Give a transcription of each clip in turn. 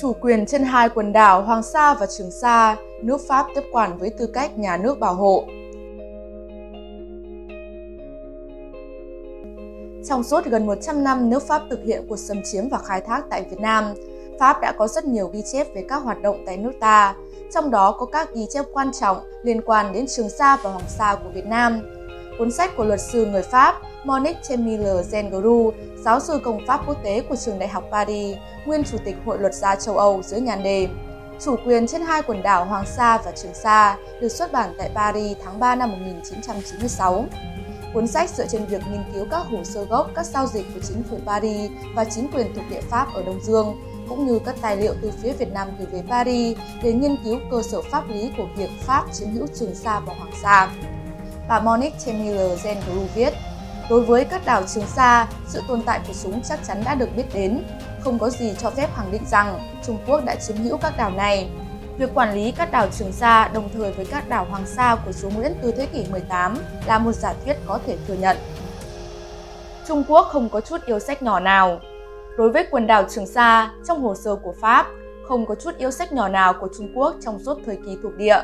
Chủ quyền trên hai quần đảo Hoàng Sa và Trường Sa, nước Pháp tiếp quản với tư cách nhà nước bảo hộ. Trong suốt gần 100 năm nước Pháp thực hiện cuộc xâm chiếm và khai thác tại Việt Nam, Pháp đã có rất nhiều ghi chép về các hoạt động tại nước ta, trong đó có các ghi chép quan trọng liên quan đến Trường Sa và Hoàng Sa của Việt Nam. Cuốn sách của luật sư người Pháp Monique Temille Zengru, giáo sư công pháp quốc tế của trường đại học Paris, nguyên chủ tịch Hội luật gia châu Âu dưới nhàn đề Chủ quyền trên hai quần đảo Hoàng Sa và Trường Sa được xuất bản tại Paris tháng 3 năm 1996. Cuốn sách dựa trên việc nghiên cứu các hồ sơ gốc các giao dịch của chính phủ Paris và chính quyền thuộc địa Pháp ở Đông Dương, cũng như các tài liệu từ phía Việt Nam gửi về Paris để nghiên cứu cơ sở pháp lý của việc Pháp chiếm hữu Trường Sa và Hoàng Sa. Bà Monique Temille Zengru viết, Đối với các đảo Trường Sa, sự tồn tại của chúng chắc chắn đã được biết đến. Không có gì cho phép khẳng định rằng Trung Quốc đã chiếm hữu các đảo này. Việc quản lý các đảo Trường Sa đồng thời với các đảo Hoàng Sa của chúa Nguyễn từ thế kỷ 18 là một giả thuyết có thể thừa nhận. Trung Quốc không có chút yêu sách nhỏ nào. Đối với quần đảo Trường Sa, trong hồ sơ của Pháp, không có chút yêu sách nhỏ nào của Trung Quốc trong suốt thời kỳ thuộc địa.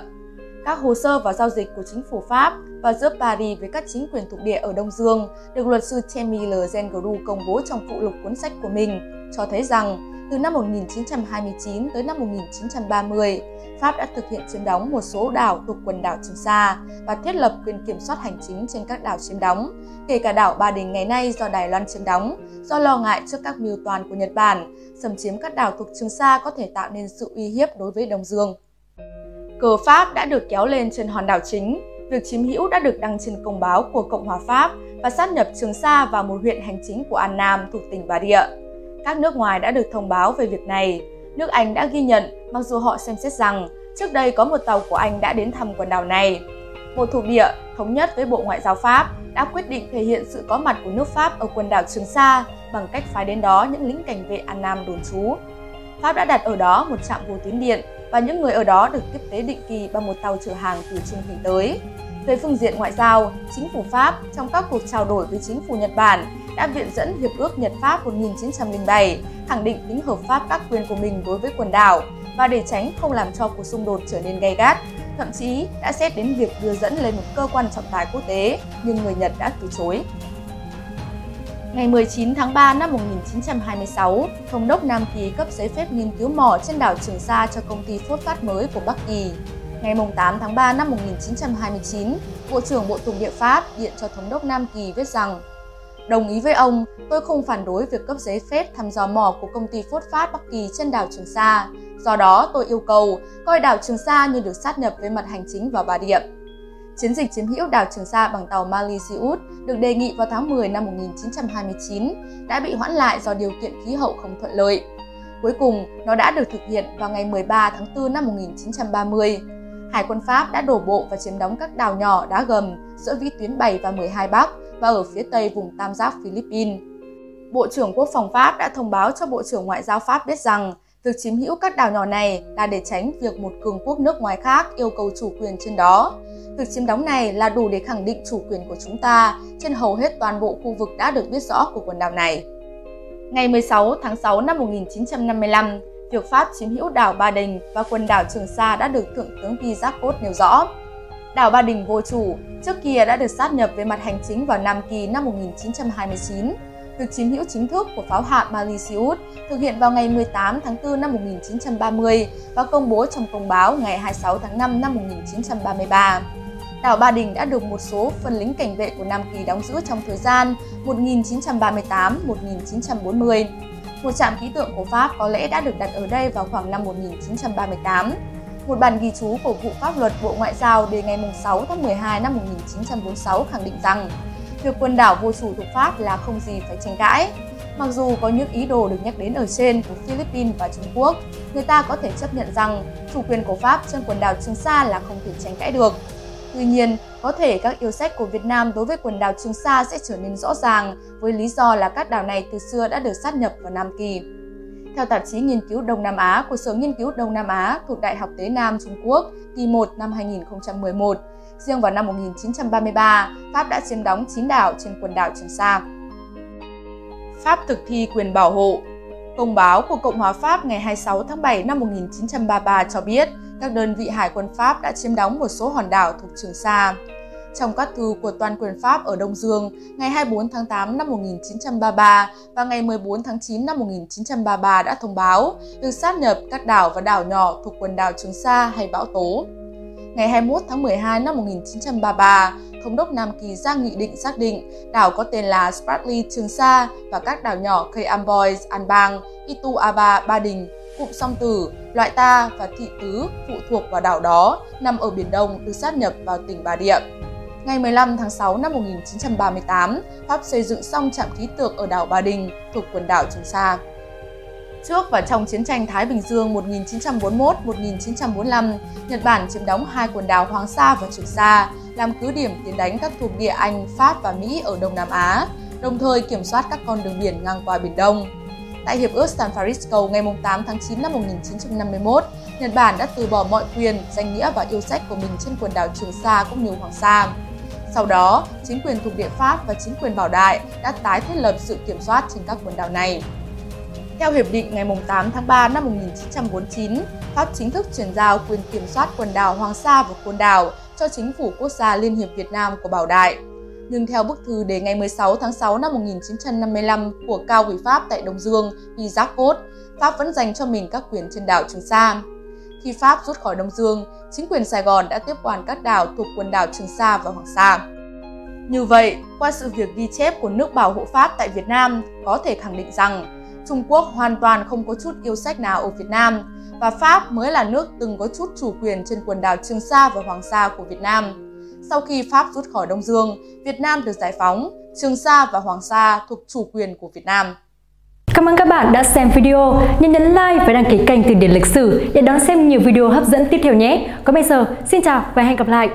Các hồ sơ và giao dịch của chính phủ Pháp và giữa Paris với các chính quyền thuộc địa ở Đông Dương được luật sư Temile Zengru công bố trong phụ lục cuốn sách của mình, cho thấy rằng từ năm 1929 tới năm 1930, Pháp đã thực hiện chiếm đóng một số đảo thuộc quần đảo Trường Sa và thiết lập quyền kiểm soát hành chính trên các đảo chiếm đóng, kể cả đảo Ba Đình ngày nay do Đài Loan chiếm đóng, do lo ngại trước các mưu toan của Nhật Bản, xâm chiếm các đảo thuộc Trường Sa có thể tạo nên sự uy hiếp đối với Đông Dương. Cờ Pháp đã được kéo lên trên hòn đảo chính, việc chiếm hữu đã được đăng trên công báo của Cộng hòa Pháp và sát nhập Trường Sa vào một huyện hành chính của An Nam thuộc tỉnh Bà Rịa. Các nước ngoài đã được thông báo về việc này. Nước Anh đã ghi nhận, mặc dù họ xem xét rằng trước đây có một tàu của Anh đã đến thăm quần đảo này. Bộ thuộc địa, thống nhất với Bộ Ngoại giao Pháp, đã quyết định thể hiện sự có mặt của nước Pháp ở quần đảo Trường Sa bằng cách phái đến đó những lính cảnh vệ An Nam đồn trú. Pháp đã đặt ở đó một trạm vô tuyến điện và những người ở đó được tiếp tế định kỳ bằng một tàu chở hàng từ trên thủy tới. Về phương diện ngoại giao, chính phủ Pháp trong các cuộc trao đổi với chính phủ Nhật Bản đã viện dẫn Hiệp ước Nhật-Pháp 1907, khẳng định tính hợp pháp các quyền của mình đối với quần đảo và để tránh không làm cho cuộc xung đột trở nên gay gắt, thậm chí đã xét đến việc đưa dẫn lên một cơ quan trọng tài quốc tế, nhưng người Nhật đã từ chối. Ngày 19 tháng 3 năm 1926, Thống đốc Nam Kỳ cấp giấy phép nghiên cứu mỏ trên đảo Trường Sa cho công ty phốt phát mới của Bắc Kỳ. Ngày 8 tháng 3 năm 1929, Bộ trưởng Bộ Tùng địa Pháp điện cho Thống đốc Nam Kỳ viết rằng Đồng ý với ông, tôi không phản đối việc cấp giấy phép thăm dò mỏ của công ty phốt phát Bắc Kỳ trên đảo Trường Sa. Do đó, tôi yêu cầu coi đảo Trường Sa như được sát nhập với mặt hành chính vào Bà địa. Chiến dịch chiếm hữu đảo Trường Sa bằng tàu Malisius được đề nghị vào tháng 10 năm 1929 đã bị hoãn lại do điều kiện khí hậu không thuận lợi. Cuối cùng, nó đã được thực hiện vào ngày 13 tháng 4 năm 1930. Hải quân Pháp đã đổ bộ và chiếm đóng các đảo nhỏ đá gầm giữa vĩ tuyến 7 và 12 Bắc và ở phía tây vùng tam giác Philippines. Bộ trưởng Quốc phòng Pháp đã thông báo cho Bộ trưởng Ngoại giao Pháp biết rằng việc chiếm hữu các đảo nhỏ này là để tránh việc một cường quốc nước ngoài khác yêu cầu chủ quyền trên đó. Việc chiếm đóng này là đủ để khẳng định chủ quyền của chúng ta trên hầu hết toàn bộ khu vực đã được biết rõ của quần đảo này. Ngày 16 tháng 6 năm 1955, việc Pháp chiếm hữu đảo Ba Đình và quần đảo Trường Sa đã được Thượng tướng Pizarro nêu rõ. Đảo Ba Đình vô chủ, trước kia đã được sát nhập về mặt hành chính vào Nam Kỳ năm 1929. Việc chiếm hữu chính thức của pháo hạm Malisius thực hiện vào ngày 18 tháng 4 năm 1930 và công bố trong công báo ngày 26 tháng 5 năm 1933. Đảo Ba Đình đã được một số phần lính cảnh vệ của Nam Kỳ đóng giữ trong thời gian 1938-1940. Một trạm khí tượng của Pháp có lẽ đã được đặt ở đây vào khoảng năm 1938. Một bản ghi chú của vụ pháp luật Bộ Ngoại giao đề ngày 6 tháng 12 năm 1946 khẳng định rằng việc quần đảo vô chủ thuộc Pháp là không gì phải tranh cãi. Mặc dù có những ý đồ được nhắc đến ở trên của Philippines và Trung Quốc, người ta có thể chấp nhận rằng chủ quyền của Pháp trên quần đảo Trường Sa là không thể tranh cãi được. Tuy nhiên, có thể các yêu sách của Việt Nam đối với quần đảo Trường Sa sẽ trở nên rõ ràng với lý do là các đảo này từ xưa đã được sát nhập vào Nam Kỳ. Theo tạp chí nghiên cứu Đông Nam Á của Sở Nghiên cứu Đông Nam Á thuộc Đại học Tế Nam Trung Quốc, kỳ 1 năm 2011, riêng vào năm 1933, Pháp đã chiếm đóng 9 đảo trên quần đảo Trường Sa. Pháp thực thi quyền bảo hộ Công báo của Cộng hòa Pháp ngày 26 tháng 7 năm 1933 cho biết các đơn vị hải quân Pháp đã chiếm đóng một số hòn đảo thuộc Trường Sa. Trong các thư của toàn quyền Pháp ở Đông Dương ngày 24 tháng 8 năm 1933 và ngày 14 tháng 9 năm 1933 đã thông báo việc sát nhập các đảo và đảo nhỏ thuộc quần đảo Trường Sa hay Bão Tố. Ngày 21 tháng 12 năm 1933, Thống đốc Nam Kỳ ra nghị định xác định đảo có tên là Spratly Trường Sa và các đảo nhỏ Cây Amboy, An Bang, Itu Aba, Ba Đình, cụm song tử, loại ta và thị tứ phụ thuộc vào đảo đó nằm ở Biển Đông được sát nhập vào tỉnh Bà Địa. Ngày 15 tháng 6 năm 1938, Pháp xây dựng xong trạm khí tượng ở đảo Ba Đình thuộc quần đảo Trường Sa. Trước và trong chiến tranh Thái Bình Dương 1941-1945, Nhật Bản chiếm đóng hai quần đảo Hoàng Sa và Trường Sa, làm cứ điểm tiến đánh các thuộc địa Anh, Pháp và Mỹ ở Đông Nam Á, đồng thời kiểm soát các con đường biển ngang qua Biển Đông. Tại Hiệp ước San Francisco ngày 8 tháng 9 năm 1951, Nhật Bản đã từ bỏ mọi quyền, danh nghĩa và yêu sách của mình trên quần đảo Trường Sa cũng như Hoàng Sa. Sau đó, chính quyền thuộc địa Pháp và chính quyền Bảo Đại đã tái thiết lập sự kiểm soát trên các quần đảo này. Theo Hiệp định ngày 8 tháng 3 năm 1949, Pháp chính thức chuyển giao quyền kiểm soát quần đảo Hoàng Sa và Côn Đảo cho chính phủ quốc gia Liên hiệp Việt Nam của Bảo Đại. Nhưng theo bức thư đề ngày 16 tháng 6 năm 1955 của Cao ủy Pháp tại Đông Dương vì giác cốt, Pháp vẫn dành cho mình các quyền trên đảo Trường Sa. Khi Pháp rút khỏi Đông Dương, chính quyền Sài Gòn đã tiếp quản các đảo thuộc quần đảo Trường Sa và Hoàng Sa. Như vậy, qua sự việc ghi chép của nước bảo hộ Pháp tại Việt Nam, có thể khẳng định rằng Trung Quốc hoàn toàn không có chút yêu sách nào ở Việt Nam và Pháp mới là nước từng có chút chủ quyền trên quần đảo Trường Sa và Hoàng Sa của Việt Nam. Sau khi Pháp rút khỏi Đông Dương, Việt Nam được giải phóng, Trường Sa và Hoàng Sa thuộc chủ quyền của Việt Nam. Cảm ơn các bạn đã xem video. Nhớ nhấn like và đăng ký kênh Từ điển lịch sử để đón xem nhiều video hấp dẫn tiếp theo nhé. Còn bây giờ, xin chào và hẹn gặp lại.